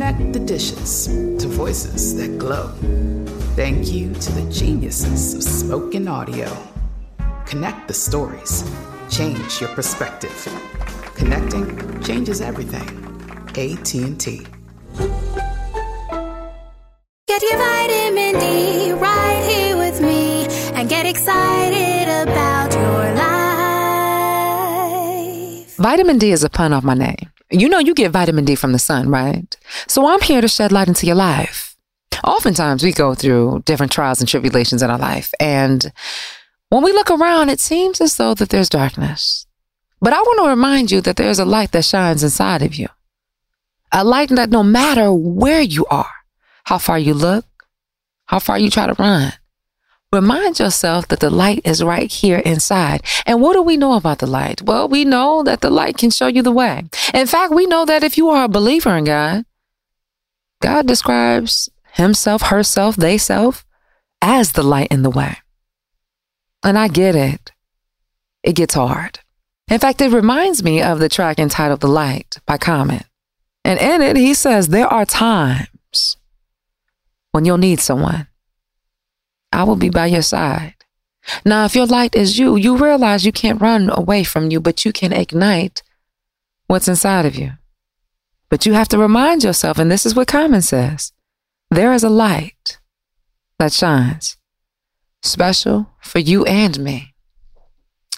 Connect the dishes to voices that glow. Thank you to the geniuses of spoken audio. Connect the stories. Change your perspective. Connecting changes everything. AT&T. Get your vitamin D right here with me and get excited about your life. Vitamin D is a pun off my name. You know you get vitamin D from the sun, right? So I'm here to shed light into your life. Oftentimes we go through different trials and tribulations in our life. And when we look around, it seems as though that there's darkness. But I want to remind you that there's a light that shines inside of you. A light that no matter where you are, how far you look, how far you try to run, Remind yourself that the light is right here inside. And what do we know about the light? Well, we know that the light can show you the way. In fact, we know that if you are a believer in God, God describes himself, herself, they self as the light in the way. And I get it. It gets hard. In fact, it reminds me of the track entitled The Light by Common. And in it, he says, There are times when you'll need someone I will be by your side. Now, if your light is you, you realize you can't run away from you, but you can ignite what's inside of you. But you have to remind yourself, and this is what Common says there is a light that shines, special for you and me.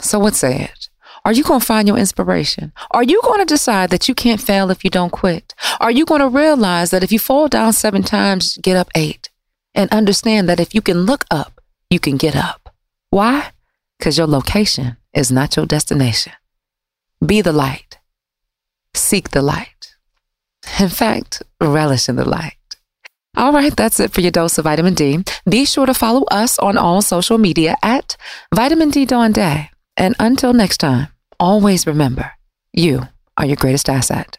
So, what say it? Are you going to find your inspiration? Are you going to decide that you can't fail if you don't quit? Are you going to realize that if you fall down seven times, get up eight? And understand that if you can look up, you can get up. Why? Because your location is not your destination. Be the light. Seek the light. In fact, relish in the light. All right, that's it for your dose of vitamin D. Be sure to follow us on all social media at Vitamin D Dawn Day. And until next time, always remember you are your greatest asset.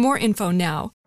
more info now.